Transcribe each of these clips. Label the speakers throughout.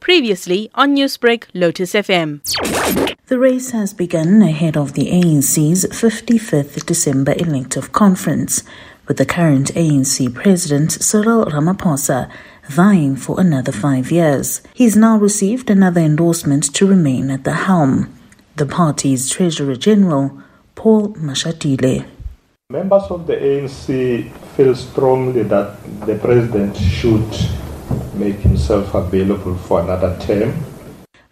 Speaker 1: Previously on Newsbreak, Lotus FM.
Speaker 2: The race has begun ahead of the ANC's 55th December elective conference, with the current ANC president Cyril Ramaphosa vying for another five years. He's now received another endorsement to remain at the helm. The party's Treasurer General, Paul Mashatile.
Speaker 3: Members of the ANC feel strongly that the president should make himself available for another term.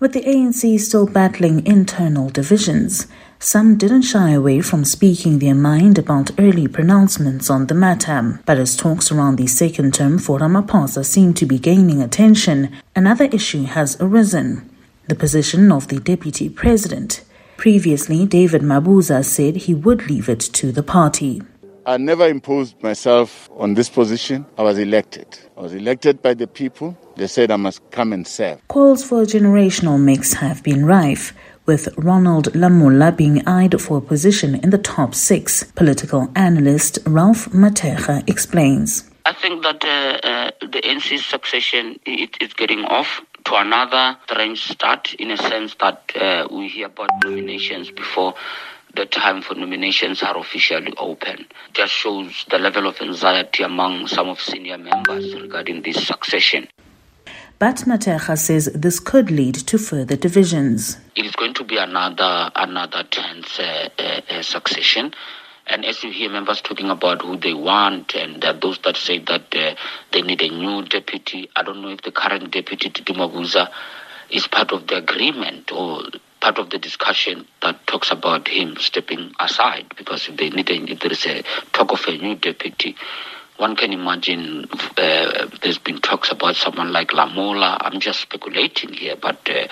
Speaker 2: With the ANC still battling internal divisions, some didn't shy away from speaking their mind about early pronouncements on the matter. But as talks around the second term for Ramaphosa seem to be gaining attention, another issue has arisen the position of the deputy president. Previously, David Mabuza said he would leave it to the party.
Speaker 4: I never imposed myself on this position. I was elected. I was elected by the people. They said I must come and serve.
Speaker 2: Calls for a generational mix have been rife, with Ronald Lamola being eyed for a position in the top six. Political analyst Ralph Mathekga explains.
Speaker 5: I think that uh, uh, the NC succession it is getting off to another strange start in a sense that uh, we hear about nominations before the time for nominations are officially open. Just shows the level of anxiety among some of senior members regarding this succession.
Speaker 2: But Mathekga says this could lead to further divisions.
Speaker 5: It is going to be another another tense uh, uh, uh succession. And as you hear members talking about who they want, and uh, those that say that uh, they need a new deputy, I don't know if the current deputy, DD Mabuza, is part of the agreement or part of the discussion that talks about him stepping aside. Because if they need, a, if there is a talk of a new deputy, one can imagine uh, there's been talks about someone like Lamola. I'm just speculating here, but uh,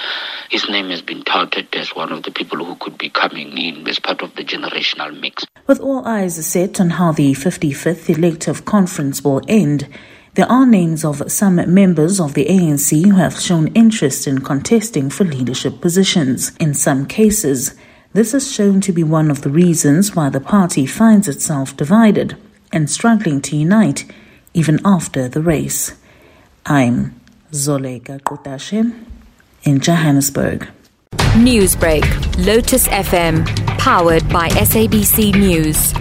Speaker 5: his name has been touted as one of the people who could be coming in as part of the generational mix.
Speaker 2: With all eyes set on how the 55th elective conference will end, there are names of some members of the ANC who have shown interest in contesting for leadership positions. In some cases, this is shown to be one of the reasons why the party finds itself divided and struggling to unite even after the race. I'm Zoleka Qodashe in Johannesburg.
Speaker 6: Newsbreak, Lotus FM, powered by SABC News.